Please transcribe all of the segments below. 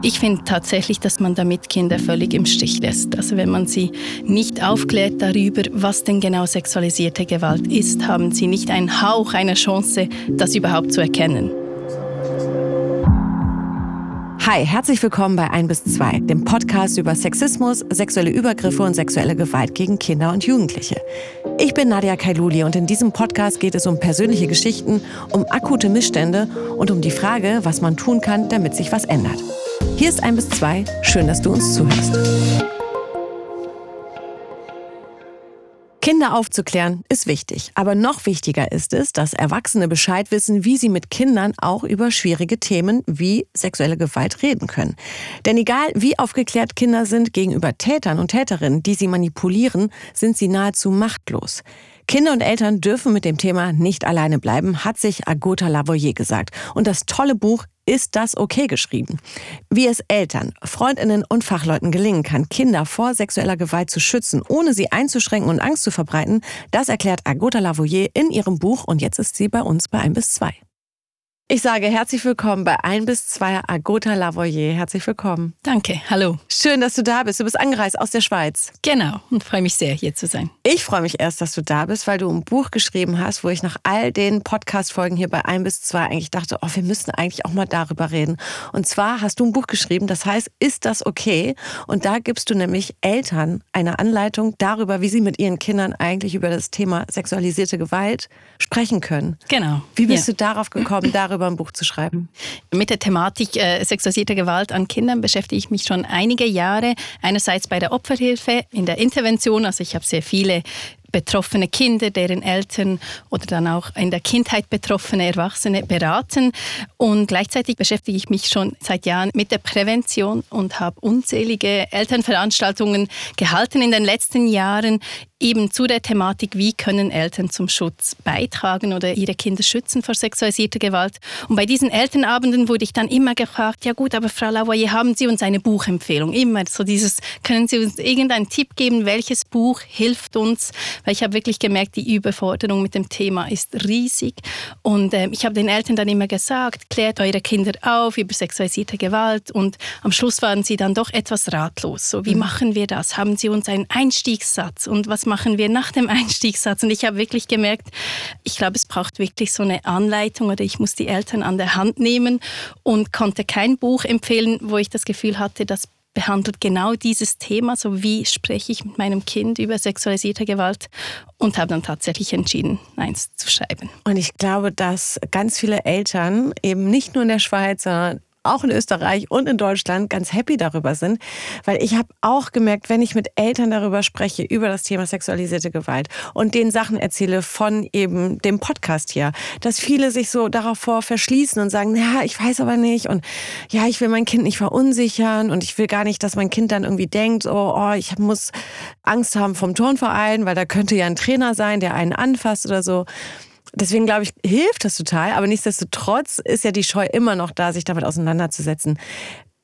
Ich finde tatsächlich, dass man damit Kinder völlig im Stich lässt. Also wenn man sie nicht aufklärt darüber, was denn genau sexualisierte Gewalt ist, haben sie nicht einen Hauch einer Chance, das überhaupt zu erkennen. Hi, herzlich willkommen bei 1 bis 2, dem Podcast über Sexismus, sexuelle Übergriffe und sexuelle Gewalt gegen Kinder und Jugendliche. Ich bin Nadia Kailuli und in diesem Podcast geht es um persönliche Geschichten, um akute Missstände und um die Frage, was man tun kann, damit sich was ändert. Hier ist ein bis zwei. Schön, dass du uns zuhörst. Kinder aufzuklären ist wichtig, aber noch wichtiger ist es, dass Erwachsene Bescheid wissen, wie sie mit Kindern auch über schwierige Themen wie sexuelle Gewalt reden können. Denn egal wie aufgeklärt Kinder sind gegenüber Tätern und Täterinnen, die sie manipulieren, sind sie nahezu machtlos. Kinder und Eltern dürfen mit dem Thema nicht alleine bleiben, hat sich Agota Lavoyer gesagt. Und das tolle Buch ist das okay geschrieben? Wie es Eltern, Freundinnen und Fachleuten gelingen kann, Kinder vor sexueller Gewalt zu schützen, ohne sie einzuschränken und Angst zu verbreiten, das erklärt Agota Lavoyer in ihrem Buch und jetzt ist sie bei uns bei 1 bis 2. Ich sage herzlich willkommen bei 1 bis 2 Agota Lavoyer. Herzlich willkommen. Danke, hallo. Schön, dass du da bist. Du bist angereist aus der Schweiz. Genau, und freue mich sehr, hier zu sein. Ich freue mich erst, dass du da bist, weil du ein Buch geschrieben hast, wo ich nach all den Podcast-Folgen hier bei 1 bis 2 eigentlich dachte, oh, wir müssen eigentlich auch mal darüber reden. Und zwar hast du ein Buch geschrieben, das heißt, ist das okay? Und da gibst du nämlich Eltern eine Anleitung darüber, wie sie mit ihren Kindern eigentlich über das Thema sexualisierte Gewalt sprechen können. Genau. Wie bist ja. du darauf gekommen, darüber darüber ein Buch zu schreiben? Mit der Thematik äh, sexualisierte Gewalt an Kindern beschäftige ich mich schon einige Jahre. Einerseits bei der Opferhilfe in der Intervention, also ich habe sehr viele betroffene Kinder, deren Eltern oder dann auch in der Kindheit betroffene Erwachsene beraten. Und gleichzeitig beschäftige ich mich schon seit Jahren mit der Prävention und habe unzählige Elternveranstaltungen gehalten in den letzten Jahren eben zu der Thematik, wie können Eltern zum Schutz beitragen oder ihre Kinder schützen vor sexualisierter Gewalt. Und bei diesen Elternabenden wurde ich dann immer gefragt, ja gut, aber Frau Lavoyer, haben Sie uns eine Buchempfehlung? Immer so dieses, können Sie uns irgendeinen Tipp geben, welches Buch hilft uns? Weil ich habe wirklich gemerkt, die Überforderung mit dem Thema ist riesig. Und äh, ich habe den Eltern dann immer gesagt, klärt eure Kinder auf über sexualisierte Gewalt. Und am Schluss waren sie dann doch etwas ratlos. So, wie mhm. machen wir das? Haben Sie uns einen Einstiegssatz? Und was machen wir nach dem Einstiegssatz? Und ich habe wirklich gemerkt, ich glaube, es braucht wirklich so eine Anleitung oder ich muss die Eltern an der Hand nehmen und konnte kein Buch empfehlen, wo ich das Gefühl hatte, das behandelt genau dieses Thema, so wie spreche ich mit meinem Kind über sexualisierte Gewalt und habe dann tatsächlich entschieden, eins zu schreiben. Und ich glaube, dass ganz viele Eltern eben nicht nur in der Schweiz, sondern auch in Österreich und in Deutschland ganz happy darüber sind, weil ich habe auch gemerkt, wenn ich mit Eltern darüber spreche, über das Thema sexualisierte Gewalt und den Sachen erzähle von eben dem Podcast hier, dass viele sich so darauf vor verschließen und sagen, ja, ich weiß aber nicht und ja, ich will mein Kind nicht verunsichern und ich will gar nicht, dass mein Kind dann irgendwie denkt, oh, oh ich muss Angst haben vom Turnverein, weil da könnte ja ein Trainer sein, der einen anfasst oder so. Deswegen glaube ich, hilft das total. Aber nichtsdestotrotz ist ja die Scheu immer noch da, sich damit auseinanderzusetzen.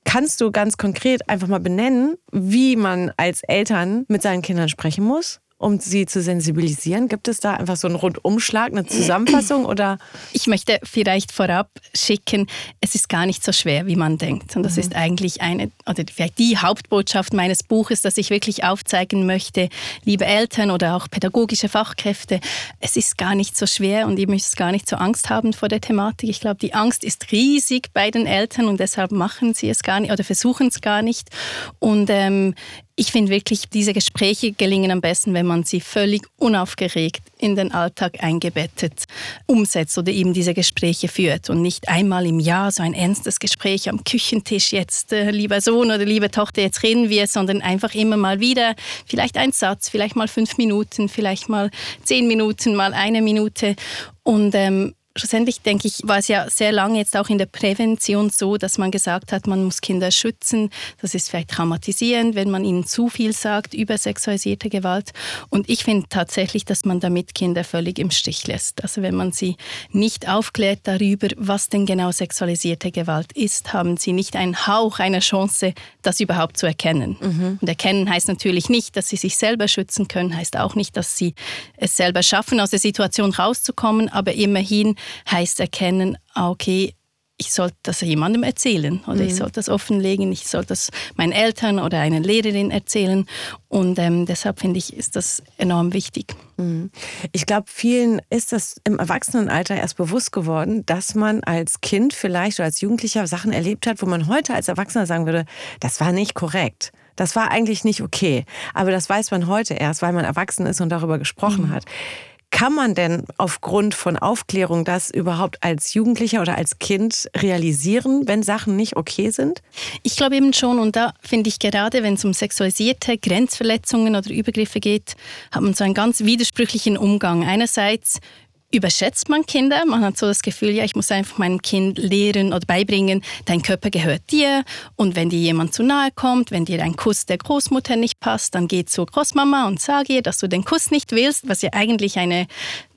Kannst du ganz konkret einfach mal benennen, wie man als Eltern mit seinen Kindern sprechen muss? Um sie zu sensibilisieren? Gibt es da einfach so einen Rundumschlag, eine Zusammenfassung oder? Ich möchte vielleicht vorab schicken, es ist gar nicht so schwer, wie man denkt. Und das mhm. ist eigentlich eine, oder vielleicht die Hauptbotschaft meines Buches, dass ich wirklich aufzeigen möchte, liebe Eltern oder auch pädagogische Fachkräfte, es ist gar nicht so schwer und ihr müsst gar nicht so Angst haben vor der Thematik. Ich glaube, die Angst ist riesig bei den Eltern und deshalb machen sie es gar nicht oder versuchen es gar nicht. Und ähm, ich finde wirklich, diese Gespräche gelingen am besten, wenn man sie völlig unaufgeregt in den Alltag eingebettet umsetzt oder eben diese Gespräche führt und nicht einmal im Jahr so ein ernstes Gespräch am Küchentisch jetzt, äh, lieber Sohn oder liebe Tochter, jetzt reden wir, sondern einfach immer mal wieder, vielleicht ein Satz, vielleicht mal fünf Minuten, vielleicht mal zehn Minuten, mal eine Minute. Und ähm, schlussendlich denke ich, war es ja sehr lange jetzt auch in der Prävention so, dass man gesagt hat, man muss Kinder schützen. Das ist vielleicht traumatisierend, wenn man ihnen zu viel sagt über sexualisierte Gewalt. Und ich finde tatsächlich, dass man damit Kinder völlig im Stich lässt. Also wenn man sie nicht aufklärt darüber, was denn genau sexualisierte Gewalt ist, haben sie nicht einen Hauch einer Chance, das überhaupt zu erkennen. Mhm. Und erkennen heißt natürlich nicht, dass sie sich selber schützen können, heißt auch nicht, dass sie es selber schaffen, aus der Situation rauszukommen, aber immerhin heißt erkennen, ah, okay, ich sollte das jemandem erzählen oder mhm. ich sollte das offenlegen, ich sollte das meinen Eltern oder einer Lehrerin erzählen. Und ähm, deshalb finde ich, ist das enorm wichtig. Mhm. Ich glaube, vielen ist das im Erwachsenenalter erst bewusst geworden, dass man als Kind vielleicht oder als Jugendlicher Sachen erlebt hat, wo man heute als Erwachsener sagen würde, das war nicht korrekt. Das war eigentlich nicht okay. Aber das weiß man heute erst, weil man erwachsen ist und darüber gesprochen mhm. hat. Kann man denn aufgrund von Aufklärung das überhaupt als Jugendlicher oder als Kind realisieren, wenn Sachen nicht okay sind? Ich glaube eben schon. Und da finde ich gerade, wenn es um sexualisierte Grenzverletzungen oder Übergriffe geht, hat man so einen ganz widersprüchlichen Umgang. Einerseits überschätzt man Kinder. Man hat so das Gefühl, ja, ich muss einfach meinem Kind lehren oder beibringen, dein Körper gehört dir. Und wenn dir jemand zu nahe kommt, wenn dir ein Kuss der Großmutter nicht passt, dann geh zur Großmama und sag ihr, dass du den Kuss nicht willst, was ja eigentlich eine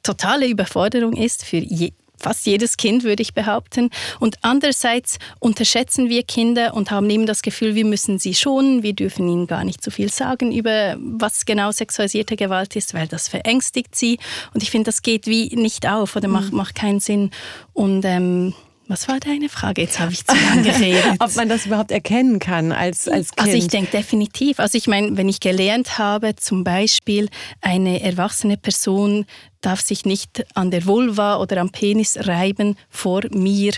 totale Überforderung ist für je, fast jedes Kind, würde ich behaupten. Und andererseits unterschätzen wir Kinder und haben eben das Gefühl, wir müssen sie schonen, wir dürfen ihnen gar nicht zu so viel sagen über, was genau sexualisierte Gewalt ist, weil das verängstigt sie. Und ich finde, das geht wie nicht auf oder macht, mhm. macht keinen Sinn. Und ähm, was war deine Frage? Jetzt habe ich zu lange geredet. Ob man das überhaupt erkennen kann als, als Kind? Also ich denke definitiv. Also ich meine, wenn ich gelernt habe, zum Beispiel eine erwachsene Person darf sich nicht an der Vulva oder am Penis reiben vor mir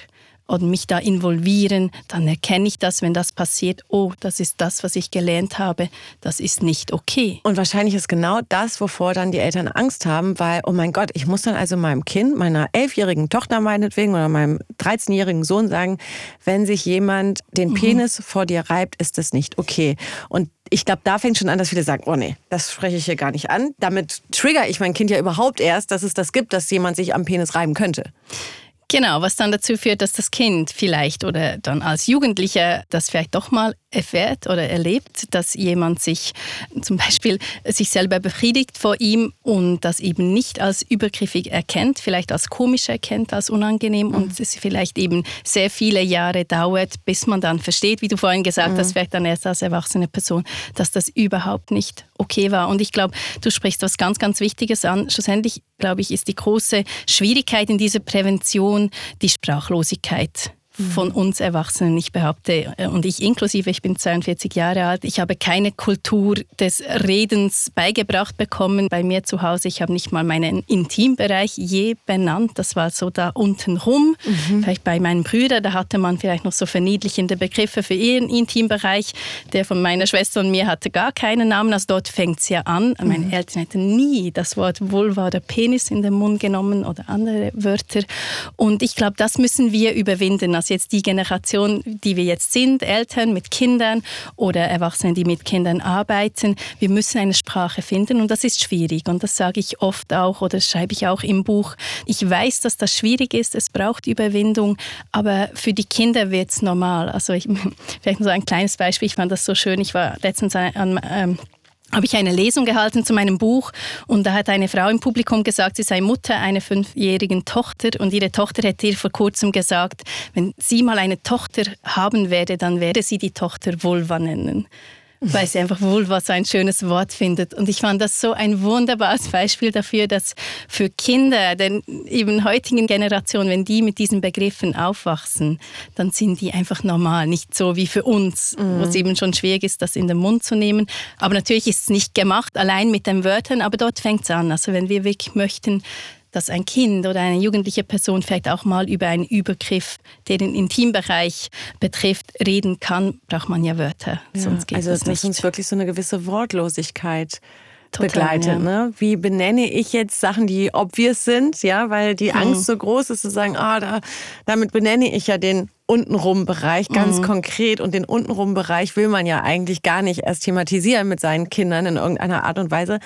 oder mich da involvieren, dann erkenne ich das, wenn das passiert, oh, das ist das, was ich gelernt habe, das ist nicht okay. Und wahrscheinlich ist genau das, wovor dann die Eltern Angst haben, weil, oh mein Gott, ich muss dann also meinem Kind, meiner elfjährigen Tochter meinetwegen oder meinem 13-jährigen Sohn sagen, wenn sich jemand den mhm. Penis mhm. vor dir reibt, ist das nicht okay. Und ich glaube, da fängt schon an, dass viele sagen, oh nee, das spreche ich hier gar nicht an. Damit trigger ich mein Kind ja überhaupt erst, dass es das gibt, dass jemand sich am Penis reiben könnte. Genau, was dann dazu führt, dass das Kind vielleicht oder dann als Jugendlicher das vielleicht doch mal erfährt oder erlebt, dass jemand sich zum Beispiel sich selber befriedigt vor ihm und das eben nicht als übergriffig erkennt, vielleicht als komisch erkennt, als unangenehm mhm. und es vielleicht eben sehr viele Jahre dauert, bis man dann versteht, wie du vorhin gesagt mhm. hast, vielleicht dann erst als erwachsene Person, dass das überhaupt nicht okay war. Und ich glaube, du sprichst was ganz, ganz Wichtiges an. Schlussendlich, glaube ich, ist die große Schwierigkeit in dieser Prävention die Sprachlosigkeit von uns Erwachsenen. Ich behaupte, äh, und ich inklusive, ich bin 42 Jahre alt, ich habe keine Kultur des Redens beigebracht bekommen bei mir zu Hause. Ich habe nicht mal meinen Intimbereich je benannt. Das war so da unten rum. Mhm. Vielleicht bei meinen Brüdern, da hatte man vielleicht noch so verniedlichende Begriffe für ihren Intimbereich. Der von meiner Schwester und mir hatte gar keinen Namen. Also dort fängt es ja an. Mhm. Meine Eltern hätten nie das Wort Vulva oder Penis in den Mund genommen oder andere Wörter. Und ich glaube, das müssen wir überwinden. Also jetzt die Generation, die wir jetzt sind, Eltern mit Kindern oder Erwachsene, die mit Kindern arbeiten, wir müssen eine Sprache finden und das ist schwierig und das sage ich oft auch oder schreibe ich auch im Buch. Ich weiß, dass das schwierig ist, es braucht Überwindung, aber für die Kinder wird es normal. Also ich, vielleicht nur so ein kleines Beispiel, ich fand das so schön, ich war letztens an, an ähm, habe ich eine Lesung gehalten zu meinem Buch und da hat eine Frau im Publikum gesagt, sie sei Mutter einer fünfjährigen Tochter und ihre Tochter hätte ihr vor kurzem gesagt, wenn sie mal eine Tochter haben werde, dann werde sie die Tochter Vulva nennen weil sie einfach Vulva so ein schönes Wort findet. Und ich fand das so ein wunderbares Beispiel dafür, dass für Kinder, der eben heutigen Generation, wenn die mit diesen Begriffen aufwachsen, dann sind die einfach normal, nicht so wie für uns, mhm. wo es eben schon schwierig ist, das in den Mund zu nehmen. Aber natürlich ist es nicht gemacht, allein mit den Wörtern, aber dort fängt es an. Also wenn wir wirklich möchten, dass ein Kind oder eine jugendliche Person vielleicht auch mal über einen Übergriff, der den Intimbereich betrifft, reden kann, braucht man ja Wörter. Ja, Sonst geht also das nicht. uns wirklich so eine gewisse Wortlosigkeit Total, begleitet. Ja. Ne? Wie benenne ich jetzt Sachen, die obvious sind, ja, weil die mhm. Angst so groß ist zu sagen, ah, da, damit benenne ich ja den untenrum Bereich ganz mhm. konkret und den untenrum Bereich will man ja eigentlich gar nicht erst thematisieren mit seinen Kindern in irgendeiner Art und Weise.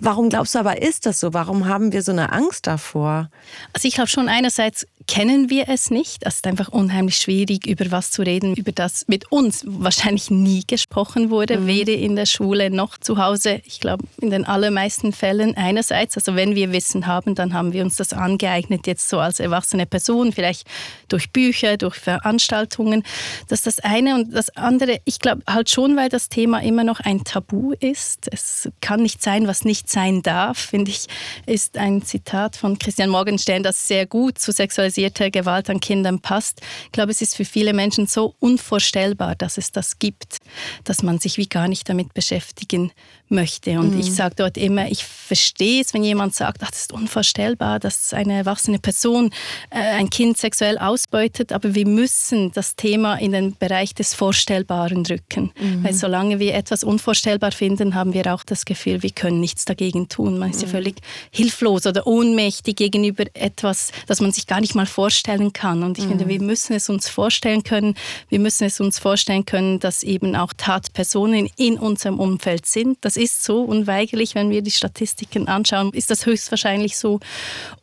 Warum glaubst du aber, ist das so? Warum haben wir so eine Angst davor? Also ich glaube schon einerseits kennen wir es nicht. Es ist einfach unheimlich schwierig, über was zu reden, über das mit uns wahrscheinlich nie gesprochen wurde, mhm. weder in der Schule noch zu Hause. Ich glaube, in den allermeisten Fällen einerseits, also wenn wir Wissen haben, dann haben wir uns das angeeignet, jetzt so als erwachsene Person, vielleicht durch Bücher, durch Veranstaltungen, Veranstaltungen. Das ist das eine. Und das andere, ich glaube halt schon, weil das Thema immer noch ein Tabu ist. Es kann nicht sein, was nicht sein darf, finde ich, ist ein Zitat von Christian Morgenstern, das sehr gut zu sexualisierter Gewalt an Kindern passt. Ich glaube, es ist für viele Menschen so unvorstellbar, dass es das gibt, dass man sich wie gar nicht damit beschäftigen möchte. Und mhm. ich sage dort immer, ich verstehe es, wenn jemand sagt, ach, das ist unvorstellbar, dass eine erwachsene Person äh, ein Kind sexuell ausbeutet, aber wir müssen das Thema in den Bereich des Vorstellbaren drücken. Mhm. Weil solange wir etwas unvorstellbar finden, haben wir auch das Gefühl, wir können nichts dagegen tun. Man ist ja mhm. völlig hilflos oder ohnmächtig gegenüber etwas, das man sich gar nicht mal vorstellen kann. Und ich finde, mhm. wir müssen es uns vorstellen können. Wir müssen es uns vorstellen können, dass eben auch Tatpersonen in unserem Umfeld sind. Das ist so unweigerlich, wenn wir die Statistiken anschauen, ist das höchstwahrscheinlich so.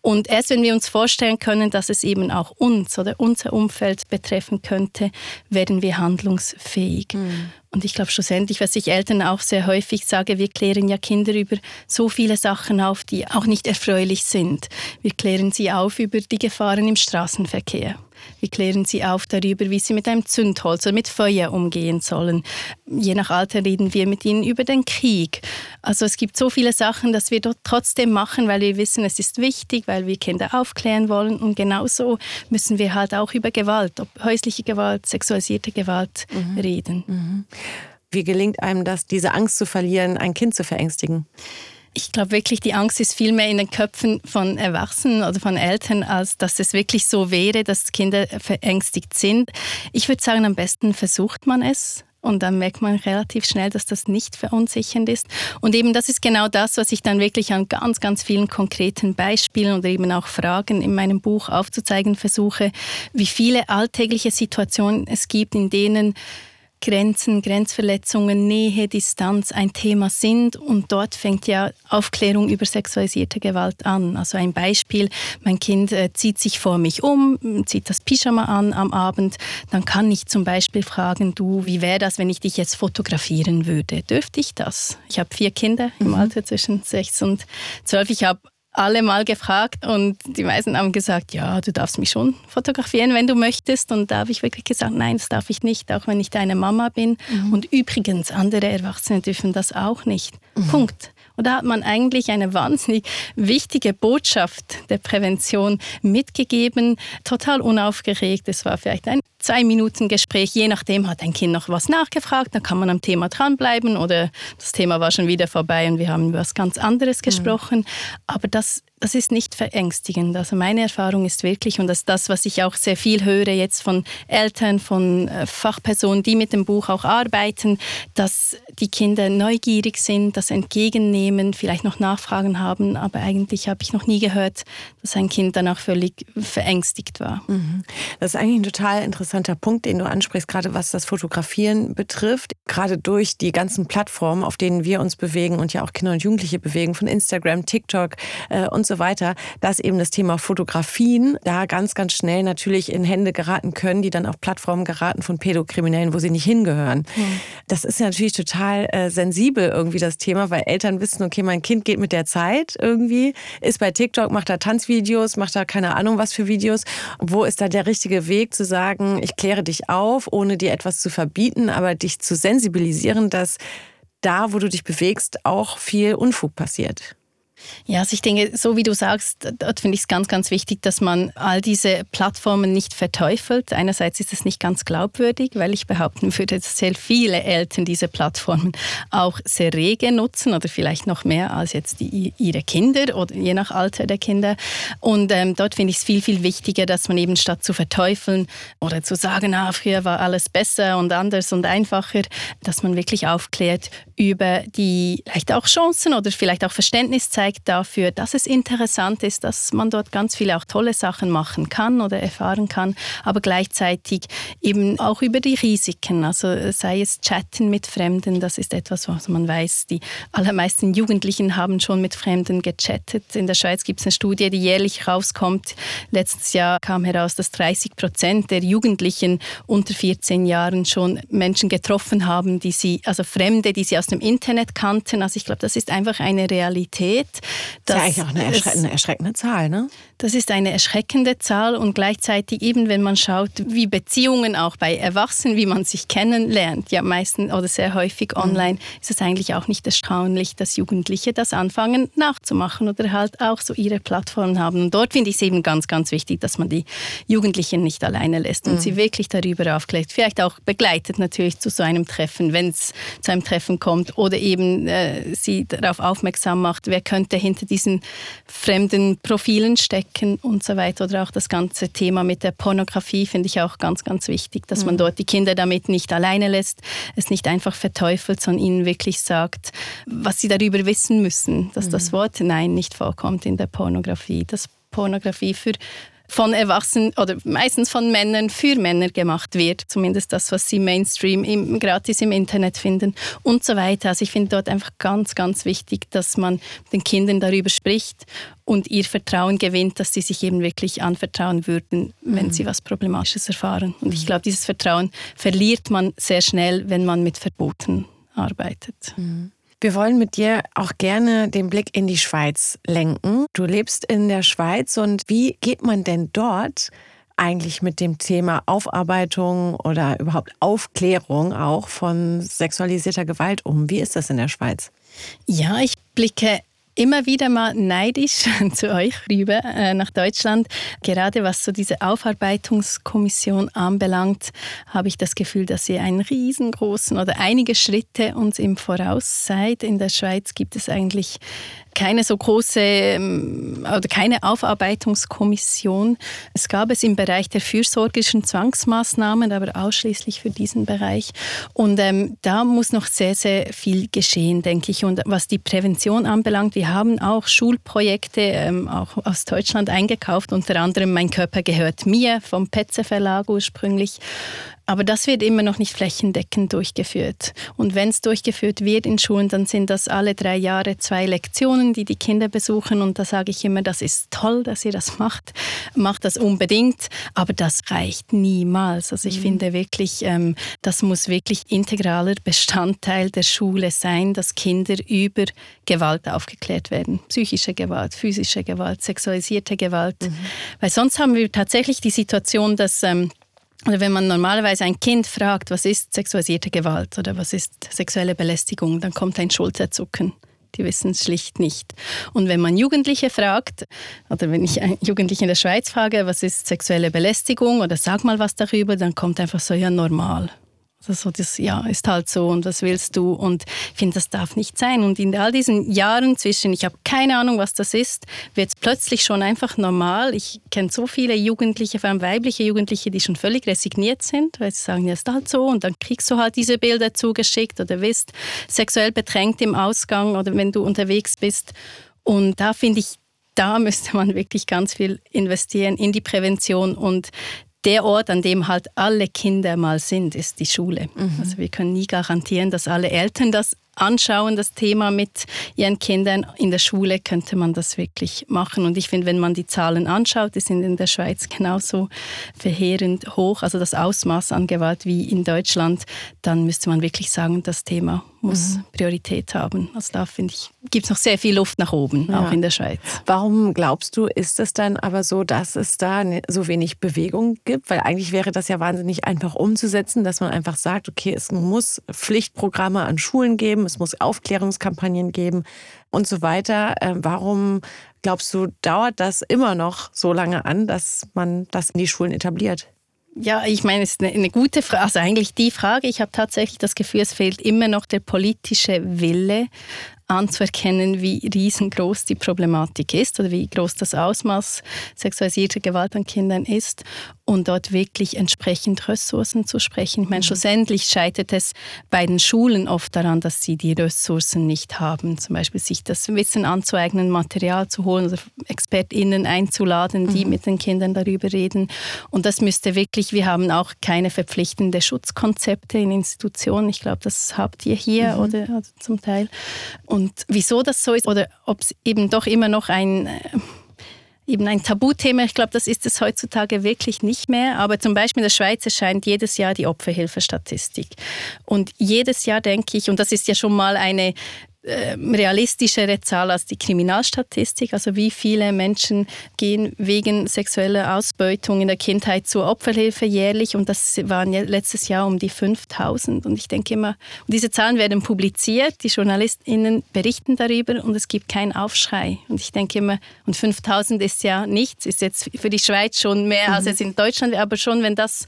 Und erst wenn wir uns vorstellen können, dass es eben auch uns oder unser Umfeld betreffen könnte, werden wir handlungsfähig. Mhm. Und ich glaube schlussendlich, was ich Eltern auch sehr häufig sage, wir klären ja Kinder über so viele Sachen auf, die auch nicht erfreulich sind. Wir klären sie auf über die Gefahren im Straßenverkehr. Wir klären sie auf darüber, wie sie mit einem Zündholz oder mit Feuer umgehen sollen. Je nach Alter reden wir mit ihnen über den Krieg. Also es gibt so viele Sachen, dass wir dort trotzdem machen, weil wir wissen, es ist wichtig, weil wir Kinder aufklären wollen. Und genauso müssen wir halt auch über Gewalt, ob häusliche Gewalt, sexualisierte Gewalt mhm. reden. Mhm. Wie gelingt einem das, diese Angst zu verlieren, ein Kind zu verängstigen? Ich glaube wirklich, die Angst ist viel mehr in den Köpfen von Erwachsenen oder von Eltern, als dass es wirklich so wäre, dass Kinder verängstigt sind. Ich würde sagen, am besten versucht man es. Und dann merkt man relativ schnell, dass das nicht verunsichernd ist. Und eben das ist genau das, was ich dann wirklich an ganz, ganz vielen konkreten Beispielen oder eben auch Fragen in meinem Buch aufzuzeigen versuche, wie viele alltägliche Situationen es gibt, in denen Grenzen, Grenzverletzungen, Nähe, Distanz ein Thema sind. Und dort fängt ja Aufklärung über sexualisierte Gewalt an. Also ein Beispiel, mein Kind äh, zieht sich vor mich um, zieht das Pyjama an am Abend. Dann kann ich zum Beispiel fragen, du, wie wäre das, wenn ich dich jetzt fotografieren würde? Dürfte ich das? Ich habe vier Kinder im mhm. Alter zwischen sechs und zwölf. Ich habe alle mal gefragt und die meisten haben gesagt, ja, du darfst mich schon fotografieren, wenn du möchtest. Und da habe ich wirklich gesagt, nein, das darf ich nicht, auch wenn ich deine Mama bin. Mhm. Und übrigens, andere Erwachsene dürfen das auch nicht. Mhm. Punkt. Und da hat man eigentlich eine wahnsinnig wichtige Botschaft der Prävention mitgegeben, total unaufgeregt. Es war vielleicht ein zwei Minuten Gespräch, je nachdem hat ein Kind noch was nachgefragt, dann kann man am Thema dranbleiben oder das Thema war schon wieder vorbei und wir haben über was ganz anderes mhm. gesprochen. Mhm. Aber das das ist nicht verängstigend. Also meine Erfahrung ist wirklich, und das ist das, was ich auch sehr viel höre jetzt von Eltern, von äh, Fachpersonen, die mit dem Buch auch arbeiten, dass die Kinder neugierig sind, das entgegennehmen, vielleicht noch Nachfragen haben, aber eigentlich habe ich noch nie gehört, dass ein Kind danach völlig verängstigt war. Mhm. Das ist eigentlich ein total interessanter Punkt, den du ansprichst, gerade was das Fotografieren betrifft. Gerade durch die ganzen Plattformen, auf denen wir uns bewegen und ja auch Kinder und Jugendliche bewegen, von Instagram, TikTok äh, und so weiter, dass eben das Thema Fotografien da ganz, ganz schnell natürlich in Hände geraten können, die dann auf Plattformen geraten von Pädokriminellen, wo sie nicht hingehören. Mhm. Das ist ja natürlich total äh, sensibel irgendwie das Thema, weil Eltern wissen, okay, mein Kind geht mit der Zeit irgendwie, ist bei TikTok, macht da Tanzvideos, macht da keine Ahnung was für Videos. Wo ist da der richtige Weg zu sagen, ich kläre dich auf, ohne dir etwas zu verbieten, aber dich zu sensibilisieren, dass da, wo du dich bewegst, auch viel Unfug passiert? Ja, also ich denke, so wie du sagst, dort finde ich es ganz, ganz wichtig, dass man all diese Plattformen nicht verteufelt. Einerseits ist es nicht ganz glaubwürdig, weil ich behaupten würde, dass sehr viele Eltern diese Plattformen auch sehr rege nutzen oder vielleicht noch mehr als jetzt die, ihre Kinder oder je nach Alter der Kinder. Und ähm, dort finde ich es viel, viel wichtiger, dass man eben statt zu verteufeln oder zu sagen, ah, früher war alles besser und anders und einfacher, dass man wirklich aufklärt über die vielleicht auch Chancen oder vielleicht auch Verständnis zeigt, dafür, dass es interessant ist, dass man dort ganz viele auch tolle Sachen machen kann oder erfahren kann, aber gleichzeitig eben auch über die Risiken. Also sei es Chatten mit Fremden, das ist etwas, was man weiß. Die allermeisten Jugendlichen haben schon mit Fremden gechattet. In der Schweiz gibt es eine Studie, die jährlich rauskommt. Letztes Jahr kam heraus, dass 30 Prozent der Jugendlichen unter 14 Jahren schon Menschen getroffen haben, die sie, also Fremde, die sie aus aus dem Internet kannten. Also ich glaube, das ist einfach eine Realität. Das ist ja eigentlich auch eine, erschre eine erschreckende Zahl, ne? Das ist eine erschreckende Zahl und gleichzeitig eben, wenn man schaut, wie Beziehungen auch bei Erwachsenen, wie man sich kennenlernt, ja meistens oder sehr häufig mhm. online, mhm. ist es eigentlich auch nicht erstaunlich, dass Jugendliche das anfangen nachzumachen oder halt auch so ihre Plattformen haben. Und dort finde ich es eben ganz, ganz wichtig, dass man die Jugendlichen nicht alleine lässt und mhm. sie wirklich darüber aufklärt. Vielleicht auch begleitet natürlich zu so einem Treffen, wenn es zu einem Treffen kommt oder eben äh, sie darauf aufmerksam macht, wer könnte hinter diesen fremden Profilen stecken Decken und so weiter oder auch das ganze Thema mit der Pornografie finde ich auch ganz, ganz wichtig, dass mhm. man dort die Kinder damit nicht alleine lässt, es nicht einfach verteufelt, sondern ihnen wirklich sagt, was sie darüber wissen müssen, dass mhm. das Wort Nein nicht vorkommt in der Pornografie, dass Pornografie für von Erwachsenen oder meistens von Männern für Männer gemacht wird. Zumindest das, was sie Mainstream im, gratis im Internet finden und so weiter. Also ich finde dort einfach ganz, ganz wichtig, dass man den Kindern darüber spricht und ihr Vertrauen gewinnt, dass sie sich eben wirklich anvertrauen würden, wenn mhm. sie was Problematisches erfahren. Und ich mhm. glaube, dieses Vertrauen verliert man sehr schnell, wenn man mit Verboten arbeitet. Mhm. Wir wollen mit dir auch gerne den Blick in die Schweiz lenken. Du lebst in der Schweiz und wie geht man denn dort eigentlich mit dem Thema Aufarbeitung oder überhaupt Aufklärung auch von sexualisierter Gewalt um? Wie ist das in der Schweiz? Ja, ich blicke immer wieder mal neidisch zu euch rüber äh, nach Deutschland. Gerade was so diese Aufarbeitungskommission anbelangt, habe ich das Gefühl, dass ihr einen riesengroßen oder einige Schritte uns im Voraus seid. In der Schweiz gibt es eigentlich keine so große ähm, oder keine Aufarbeitungskommission. Es gab es im Bereich der fürsorgerischen Zwangsmaßnahmen, aber ausschließlich für diesen Bereich. Und ähm, da muss noch sehr, sehr viel geschehen, denke ich. Und was die Prävention anbelangt, wir haben auch Schulprojekte ähm, auch aus Deutschland eingekauft, unter anderem Mein Körper gehört mir vom Petze Verlag ursprünglich. Aber das wird immer noch nicht flächendeckend durchgeführt. Und wenn es durchgeführt wird in Schulen, dann sind das alle drei Jahre zwei Lektionen, die die Kinder besuchen. Und da sage ich immer, das ist toll, dass ihr das macht. Macht das unbedingt. Aber das reicht niemals. Also ich mhm. finde wirklich, ähm, das muss wirklich integraler Bestandteil der Schule sein, dass Kinder über Gewalt aufgeklärt werden. Psychische Gewalt, physische Gewalt, sexualisierte Gewalt. Mhm. Weil sonst haben wir tatsächlich die Situation, dass ähm, oder wenn man normalerweise ein Kind fragt, was ist sexualisierte Gewalt oder was ist sexuelle Belästigung, dann kommt ein Schulterzucken. Die wissen es schlicht nicht. Und wenn man Jugendliche fragt, oder wenn ich Jugendliche in der Schweiz frage, was ist sexuelle Belästigung oder sag mal was darüber, dann kommt einfach so, ja, normal. Also das, ja, ist halt so und was willst du? Und ich finde, das darf nicht sein. Und in all diesen Jahren zwischen, ich habe keine Ahnung, was das ist, wird es plötzlich schon einfach normal. Ich kenne so viele Jugendliche, vor allem weibliche Jugendliche, die schon völlig resigniert sind, weil sie sagen, ja, ist halt so. Und dann kriegst du halt diese Bilder zugeschickt oder wirst sexuell bedrängt im Ausgang oder wenn du unterwegs bist. Und da finde ich, da müsste man wirklich ganz viel investieren in die Prävention und der Ort, an dem halt alle Kinder mal sind, ist die Schule. Mhm. Also wir können nie garantieren, dass alle Eltern das anschauen, das Thema mit ihren Kindern. In der Schule könnte man das wirklich machen. Und ich finde, wenn man die Zahlen anschaut, die sind in der Schweiz genauso verheerend hoch, also das Ausmaß an Gewalt wie in Deutschland, dann müsste man wirklich sagen, das Thema muss mhm. Priorität haben. Also da finde ich, gibt es noch sehr viel Luft nach oben, ja. auch in der Schweiz. Warum glaubst du, ist es dann aber so, dass es da ne, so wenig Bewegung gibt? Weil eigentlich wäre das ja wahnsinnig einfach umzusetzen, dass man einfach sagt, okay, es muss Pflichtprogramme an Schulen geben, es muss Aufklärungskampagnen geben und so weiter. Äh, warum glaubst du, dauert das immer noch so lange an, dass man das in die Schulen etabliert? Ja, ich meine, es ist eine, gute Frage. Also eigentlich die Frage. Ich habe tatsächlich das Gefühl, es fehlt immer noch der politische Wille, anzuerkennen, wie riesengroß die Problematik ist oder wie groß das Ausmaß sexualisierter Gewalt an Kindern ist und dort wirklich entsprechend Ressourcen zu sprechen. Ich meine, mhm. schlussendlich scheitert es bei den Schulen oft daran, dass sie die Ressourcen nicht haben. Zum Beispiel sich das Wissen anzueignen, Material zu holen oder ExpertInnen einzuladen, die mhm. mit den Kindern darüber reden. Und das müsste wirklich, wir haben auch keine verpflichtende Schutzkonzepte in Institutionen. Ich glaube, das habt ihr hier mhm. oder, oder zum Teil. Und wieso das so ist oder ob es eben doch immer noch ein äh, eben ein Tabuthema. Ich glaube, das ist es heutzutage wirklich nicht mehr. Aber zum Beispiel in der Schweiz erscheint jedes Jahr die Opferhilfestatistik. Und jedes Jahr denke ich, und das ist ja schon mal eine realistischere Zahl als die Kriminalstatistik. Also wie viele Menschen gehen wegen sexueller Ausbeutung in der Kindheit zur Opferhilfe jährlich und das waren letztes Jahr um die 5000. Und ich denke immer, diese Zahlen werden publiziert, die JournalistInnen berichten darüber und es gibt keinen Aufschrei. Und ich denke immer, und 5000 ist ja nichts, ist jetzt für die Schweiz schon mehr mhm. als jetzt in Deutschland, aber schon wenn das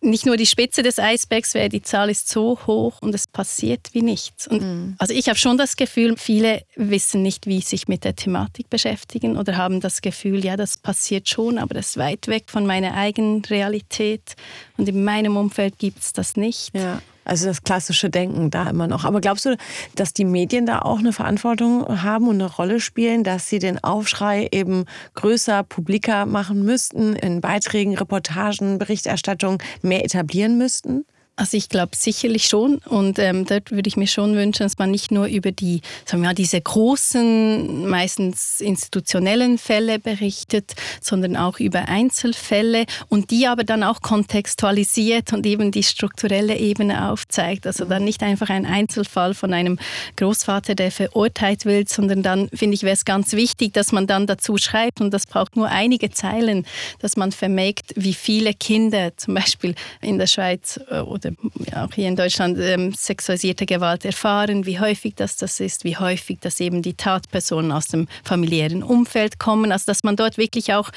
nicht nur die Spitze des Eisbergs wäre, die Zahl ist so hoch und es passiert wie nichts. Und mhm. Also ich habe schon das Gefühl, viele wissen nicht, wie sich mit der Thematik beschäftigen oder haben das Gefühl, ja, das passiert schon, aber das ist weit weg von meiner eigenen Realität und in meinem Umfeld gibt es das nicht. Ja. Also das klassische Denken da immer noch. Aber glaubst du, dass die Medien da auch eine Verantwortung haben und eine Rolle spielen, dass sie den Aufschrei eben größer, publiker machen müssten, in Beiträgen, Reportagen, Berichterstattung mehr etablieren müssten? Also ich glaube sicherlich schon und ähm, dort würde ich mir schon wünschen, dass man nicht nur über die, sagen wir mal, diese großen, meistens institutionellen Fälle berichtet, sondern auch über Einzelfälle und die aber dann auch kontextualisiert und eben die strukturelle Ebene aufzeigt. Also dann nicht einfach ein Einzelfall von einem Großvater, der verurteilt wird, sondern dann finde ich, wäre es ganz wichtig, dass man dann dazu schreibt und das braucht nur einige Zeilen, dass man vermerkt, wie viele Kinder zum Beispiel in der Schweiz äh, oder auch hier in Deutschland ähm, sexualisierte Gewalt erfahren, wie häufig das, das ist, wie häufig das eben die Tatpersonen aus dem familiären Umfeld kommen. Also dass man dort wirklich auch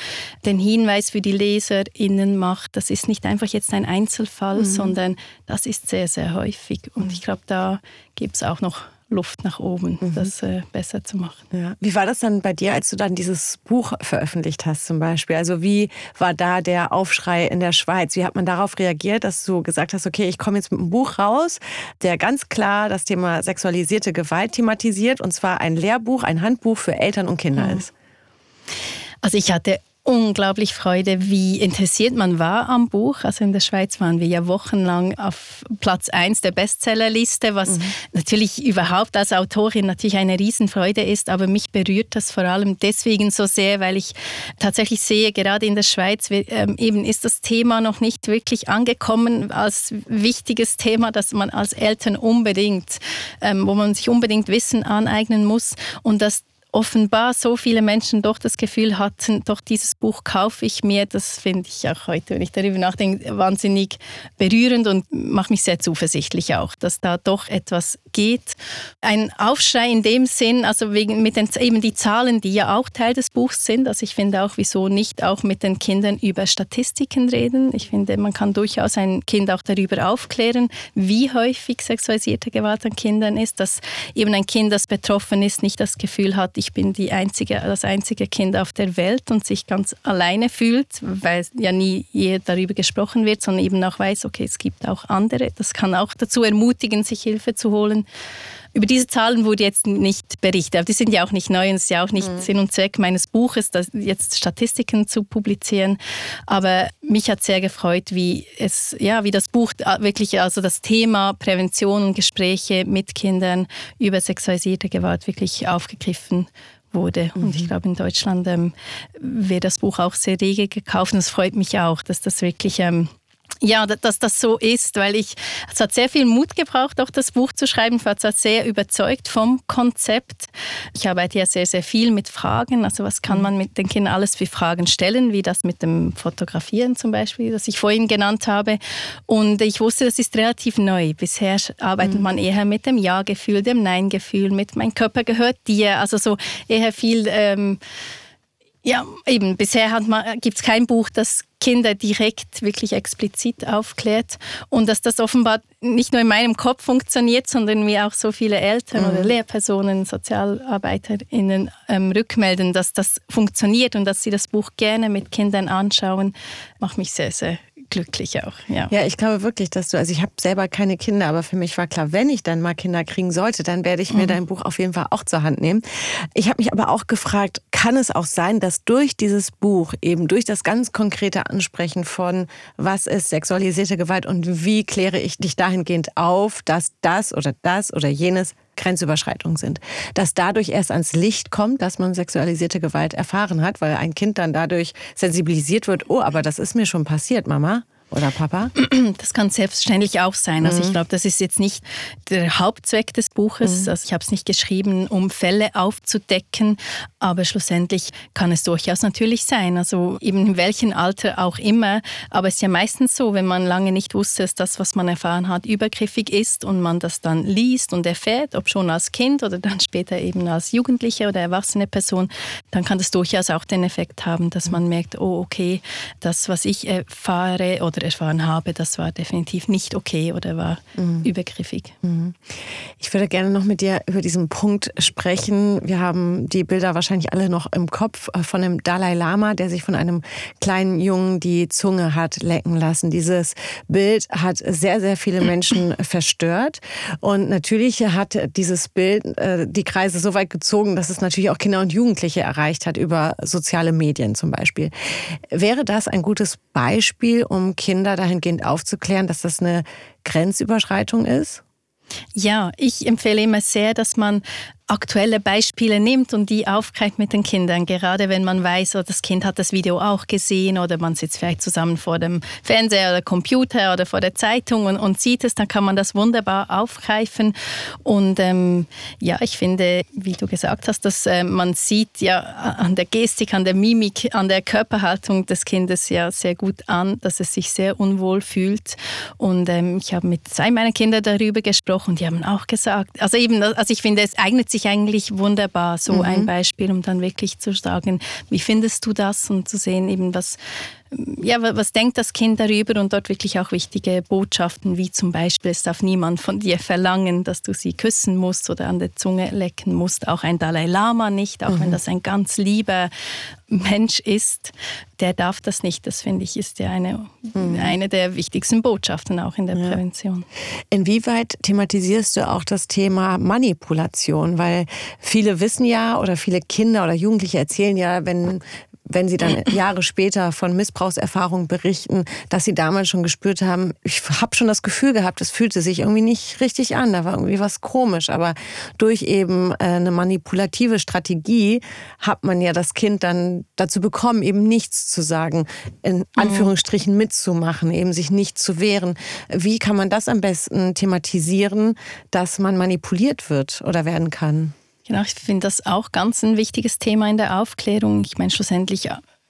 den Hinweis für die LeserInnen macht, das ist nicht einfach jetzt ein Einzelfall, mhm. sondern das ist sehr, sehr häufig. Und ich glaube, da gibt es auch noch Luft nach oben, mhm. das äh, besser zu machen. Ja. Wie war das dann bei dir, als du dann dieses Buch veröffentlicht hast zum Beispiel? Also wie war da der Aufschrei in der Schweiz? Wie hat man darauf reagiert, dass du gesagt hast, okay, ich komme jetzt mit einem Buch raus, der ganz klar das Thema sexualisierte Gewalt thematisiert und zwar ein Lehrbuch, ein Handbuch für Eltern und Kinder mhm. ist? Also ich hatte unglaublich Freude, wie interessiert man war am Buch. Also in der Schweiz waren wir ja wochenlang auf Platz 1 der Bestsellerliste, was mhm. natürlich überhaupt als Autorin natürlich eine Riesenfreude ist, aber mich berührt das vor allem deswegen so sehr, weil ich tatsächlich sehe, gerade in der Schweiz ähm, eben ist das Thema noch nicht wirklich angekommen als wichtiges Thema, das man als Eltern unbedingt, ähm, wo man sich unbedingt Wissen aneignen muss und dass offenbar so viele Menschen doch das Gefühl hatten, doch dieses Buch kaufe ich mir. Das finde ich auch heute, wenn ich darüber nachdenke, wahnsinnig berührend und macht mich sehr zuversichtlich auch, dass da doch etwas geht. Ein Aufschrei in dem Sinn, also wegen mit den eben die Zahlen, die ja auch Teil des Buchs sind. Also ich finde auch, wieso nicht auch mit den Kindern über Statistiken reden. Ich finde, man kann durchaus ein Kind auch darüber aufklären, wie häufig sexualisierte Gewalt an Kindern ist, dass eben ein Kind, das betroffen ist, nicht das Gefühl hat, ich bin die einzige, das einzige Kind auf der Welt und sich ganz alleine fühlt, weil ja nie darüber gesprochen wird, sondern eben auch weiß, okay, es gibt auch andere. Das kann auch dazu ermutigen, sich Hilfe zu holen. Über diese Zahlen wurde jetzt nicht berichtet, aber die sind ja auch nicht neu und es ist ja auch nicht mhm. Sinn und Zweck meines Buches, jetzt Statistiken zu publizieren. Aber mich hat sehr gefreut, wie es, ja, wie das Buch wirklich, also das Thema Prävention und Gespräche mit Kindern über sexualisierte Gewalt wirklich aufgegriffen wurde. Mhm. Und ich mhm. glaube, in Deutschland ähm, wird das Buch auch sehr rege gekauft. Und es freut mich auch, dass das wirklich ähm, ja, dass das so ist, weil ich, es hat sehr viel Mut gebraucht, auch das Buch zu schreiben. Ich war zwar sehr überzeugt vom Konzept. Ich arbeite ja sehr, sehr viel mit Fragen. Also was kann mhm. man mit den Kindern alles für Fragen stellen, wie das mit dem Fotografieren zum Beispiel, das ich vorhin genannt habe. Und ich wusste, das ist relativ neu. Bisher arbeitet mhm. man eher mit dem Ja-Gefühl, dem Nein-Gefühl, mit mein Körper gehört dir. Also so eher viel... Ähm, ja, eben, bisher gibt es kein Buch, das Kinder direkt wirklich explizit aufklärt und dass das offenbar nicht nur in meinem Kopf funktioniert, sondern mir auch so viele Eltern mhm. oder Lehrpersonen, SozialarbeiterInnen ähm, rückmelden, dass das funktioniert und dass sie das Buch gerne mit Kindern anschauen, macht mich sehr, sehr glücklich auch. Ja. ja, ich glaube wirklich, dass du, also ich habe selber keine Kinder, aber für mich war klar, wenn ich dann mal Kinder kriegen sollte, dann werde ich mir mhm. dein Buch auf jeden Fall auch zur Hand nehmen. Ich habe mich aber auch gefragt, kann es auch sein, dass durch dieses Buch, eben durch das ganz konkrete Ansprechen von, was ist sexualisierte Gewalt und wie kläre ich dich dahingehend auf, dass das oder das oder jenes Grenzüberschreitungen sind. Dass dadurch erst ans Licht kommt, dass man sexualisierte Gewalt erfahren hat, weil ein Kind dann dadurch sensibilisiert wird, oh, aber das ist mir schon passiert, Mama oder Papa? Das kann selbstverständlich auch sein. Also mhm. ich glaube, das ist jetzt nicht der Hauptzweck des Buches. Mhm. Also ich habe es nicht geschrieben, um Fälle aufzudecken, aber schlussendlich kann es durchaus natürlich sein. Also eben in welchem Alter auch immer. Aber es ist ja meistens so, wenn man lange nicht wusste, dass das, was man erfahren hat, übergriffig ist und man das dann liest und erfährt, ob schon als Kind oder dann später eben als Jugendliche oder erwachsene Person, dann kann das durchaus auch den Effekt haben, dass man merkt, oh okay, das, was ich erfahre oder erfahren habe, das war definitiv nicht okay oder war mhm. übergriffig. Mhm. Ich würde gerne noch mit dir über diesen Punkt sprechen. Wir haben die Bilder wahrscheinlich alle noch im Kopf äh, von dem Dalai Lama, der sich von einem kleinen Jungen die Zunge hat lecken lassen. Dieses Bild hat sehr, sehr viele Menschen verstört. Und natürlich hat dieses Bild äh, die Kreise so weit gezogen, dass es natürlich auch Kinder und Jugendliche erreicht hat über soziale Medien zum Beispiel. Wäre das ein gutes Beispiel, um Kinder Kinder dahingehend aufzuklären, dass das eine Grenzüberschreitung ist? Ja, ich empfehle immer sehr, dass man aktuelle Beispiele nimmt und die aufgreift mit den Kindern. Gerade wenn man weiß, oh, das Kind hat das Video auch gesehen oder man sitzt vielleicht zusammen vor dem Fernseher oder Computer oder vor der Zeitung und, und sieht es, dann kann man das wunderbar aufgreifen. Und ähm, ja, ich finde, wie du gesagt hast, dass äh, man sieht ja an der Gestik, an der Mimik, an der Körperhaltung des Kindes ja sehr gut an, dass es sich sehr unwohl fühlt. Und ähm, ich habe mit zwei meiner Kinder darüber gesprochen und die haben auch gesagt, also eben, also ich finde, es eignet sich eigentlich wunderbar, so mhm. ein Beispiel, um dann wirklich zu sagen, wie findest du das und zu sehen eben, was, ja, was denkt das Kind darüber und dort wirklich auch wichtige Botschaften, wie zum Beispiel, es darf niemand von dir verlangen, dass du sie küssen musst oder an der Zunge lecken musst, auch ein Dalai Lama nicht, auch mhm. wenn das ein ganz lieber Mensch ist, der darf das nicht. Das finde ich ist ja eine, mhm. eine der wichtigsten Botschaften auch in der ja. Prävention. Inwieweit thematisierst du auch das Thema Manipulation? Weil viele wissen ja oder viele Kinder oder Jugendliche erzählen ja, wenn wenn sie dann Jahre später von Missbrauchserfahrungen berichten, dass sie damals schon gespürt haben, ich habe schon das Gefühl gehabt, es fühlte sich irgendwie nicht richtig an, da war irgendwie was komisch. Aber durch eben äh, eine manipulative Strategie hat man ja das Kind dann dazu bekommen, eben nichts zu sagen, in mhm. Anführungsstrichen mitzumachen, eben sich nicht zu wehren. Wie kann man das am besten thematisieren, dass man manipuliert wird oder werden kann? Genau, ich finde das auch ganz ein wichtiges Thema in der Aufklärung. Ich meine, schlussendlich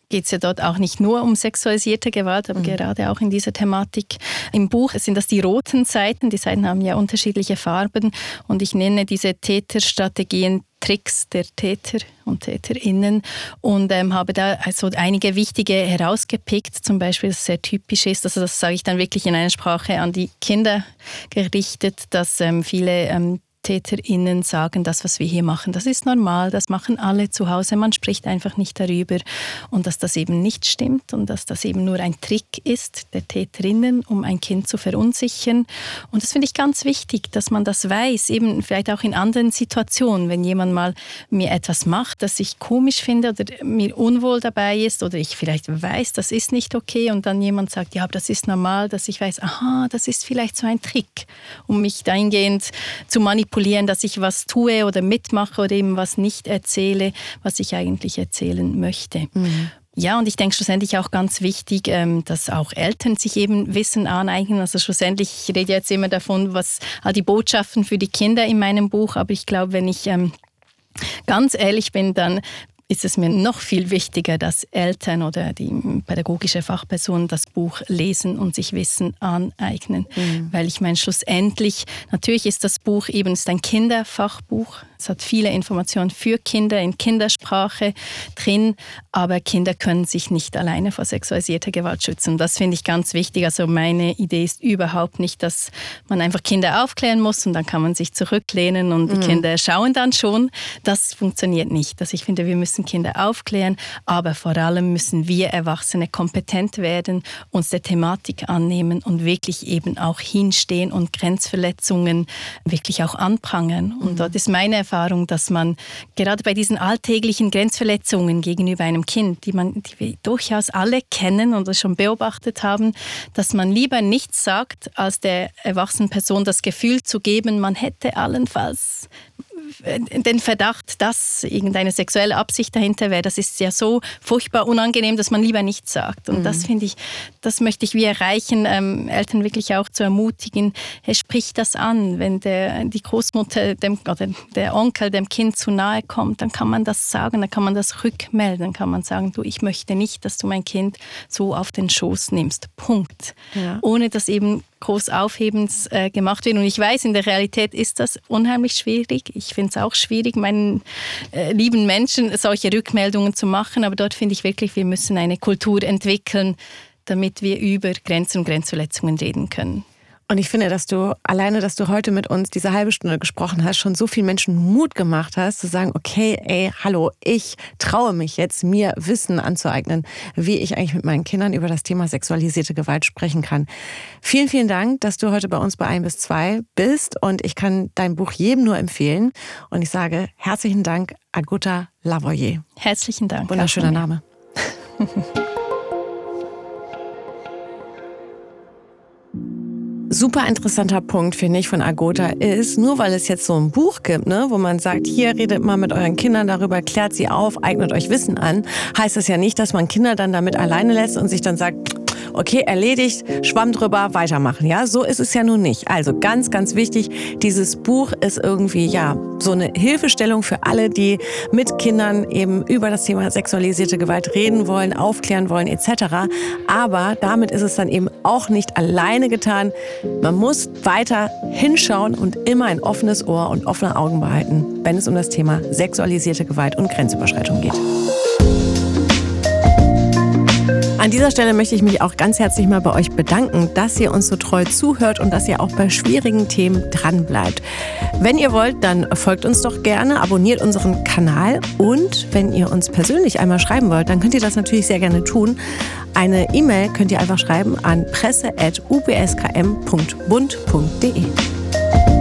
geht es ja dort auch nicht nur um sexualisierte Gewalt, aber mhm. gerade auch in dieser Thematik. Im Buch sind das die roten Seiten. Die Seiten haben ja unterschiedliche Farben und ich nenne diese Täterstrategien Tricks der Täter und Täterinnen und ähm, habe da also einige wichtige herausgepickt, zum Beispiel, das sehr typisch ist, also das sage ich dann wirklich in einer Sprache an die Kinder gerichtet, dass ähm, viele ähm, TäterInnen sagen, das, was wir hier machen, das ist normal, das machen alle zu Hause, man spricht einfach nicht darüber und dass das eben nicht stimmt und dass das eben nur ein Trick ist der TäterInnen, um ein Kind zu verunsichern. Und das finde ich ganz wichtig, dass man das weiß, eben vielleicht auch in anderen Situationen, wenn jemand mal mir etwas macht, das ich komisch finde oder mir unwohl dabei ist oder ich vielleicht weiß, das ist nicht okay und dann jemand sagt, ja, aber das ist normal, dass ich weiß, aha, das ist vielleicht so ein Trick, um mich dahingehend zu manipulieren manipulieren, dass ich was tue oder mitmache oder eben was nicht erzähle, was ich eigentlich erzählen möchte. Mhm. Ja, und ich denke schlussendlich auch ganz wichtig, ähm, dass auch Eltern sich eben Wissen aneignen. Also schlussendlich, ich rede jetzt immer davon, was all die Botschaften für die Kinder in meinem Buch, aber ich glaube, wenn ich ähm, ganz ehrlich bin, dann ist es mir noch viel wichtiger, dass Eltern oder die pädagogische Fachpersonen das Buch lesen und sich Wissen aneignen. Mhm. Weil ich meine, schlussendlich, natürlich ist das Buch eben ist ein Kinderfachbuch, es hat viele Informationen für Kinder in Kindersprache drin, aber Kinder können sich nicht alleine vor sexualisierter Gewalt schützen. Das finde ich ganz wichtig. Also meine Idee ist überhaupt nicht, dass man einfach Kinder aufklären muss und dann kann man sich zurücklehnen und mhm. die Kinder schauen dann schon. Das funktioniert nicht. Also ich finde, wir müssen müssen Kinder aufklären, aber vor allem müssen wir Erwachsene kompetent werden, uns der Thematik annehmen und wirklich eben auch hinstehen und Grenzverletzungen wirklich auch anprangern. Und mhm. dort ist meine Erfahrung, dass man gerade bei diesen alltäglichen Grenzverletzungen gegenüber einem Kind, die man, die wir durchaus alle kennen und schon beobachtet haben, dass man lieber nichts sagt, als der erwachsenen Person das Gefühl zu geben, man hätte allenfalls den Verdacht, dass irgendeine sexuelle Absicht dahinter wäre, das ist ja so furchtbar unangenehm, dass man lieber nichts sagt. Und mhm. das finde ich, das möchte ich wie erreichen, ähm, Eltern wirklich auch zu ermutigen, hey, sprich das an. Wenn der, die Großmutter dem, oder der Onkel dem Kind zu nahe kommt, dann kann man das sagen, dann kann man das rückmelden, dann kann man sagen, du, ich möchte nicht, dass du mein Kind so auf den Schoß nimmst. Punkt. Ja. Ohne dass eben groß Aufhebens äh, gemacht wird. Und ich weiß, in der Realität ist das unheimlich schwierig. Ich finde es auch schwierig, meinen äh, lieben Menschen solche Rückmeldungen zu machen. Aber dort finde ich wirklich, wir müssen eine Kultur entwickeln, damit wir über Grenzen und Grenzverletzungen reden können. Und ich finde, dass du alleine, dass du heute mit uns diese halbe Stunde gesprochen hast, schon so vielen Menschen Mut gemacht hast, zu sagen, okay, ey, hallo, ich traue mich jetzt, mir Wissen anzueignen, wie ich eigentlich mit meinen Kindern über das Thema sexualisierte Gewalt sprechen kann. Vielen, vielen Dank, dass du heute bei uns bei 1 bis 2 bist und ich kann dein Buch jedem nur empfehlen. Und ich sage herzlichen Dank, Agutta Lavoyer. Herzlichen Dank. Wunderschöner Name. super interessanter Punkt, finde ich, von Agota ist, nur weil es jetzt so ein Buch gibt, ne, wo man sagt, hier redet mal mit euren Kindern darüber, klärt sie auf, eignet euch Wissen an, heißt das ja nicht, dass man Kinder dann damit alleine lässt und sich dann sagt, okay, erledigt, Schwamm drüber, weitermachen. Ja, so ist es ja nun nicht. Also ganz, ganz wichtig, dieses Buch ist irgendwie, ja, so eine Hilfestellung für alle, die mit Kindern eben über das Thema sexualisierte Gewalt reden wollen, aufklären wollen, etc. Aber damit ist es dann eben auch nicht alleine getan. Man muss weiter hinschauen und immer ein offenes Ohr und offene Augen behalten, wenn es um das Thema sexualisierte Gewalt und Grenzüberschreitung geht. An dieser Stelle möchte ich mich auch ganz herzlich mal bei euch bedanken, dass ihr uns so treu zuhört und dass ihr auch bei schwierigen Themen dranbleibt. Wenn ihr wollt, dann folgt uns doch gerne, abonniert unseren Kanal und wenn ihr uns persönlich einmal schreiben wollt, dann könnt ihr das natürlich sehr gerne tun. Eine E-Mail könnt ihr einfach schreiben an presse.ubskm.bund.de.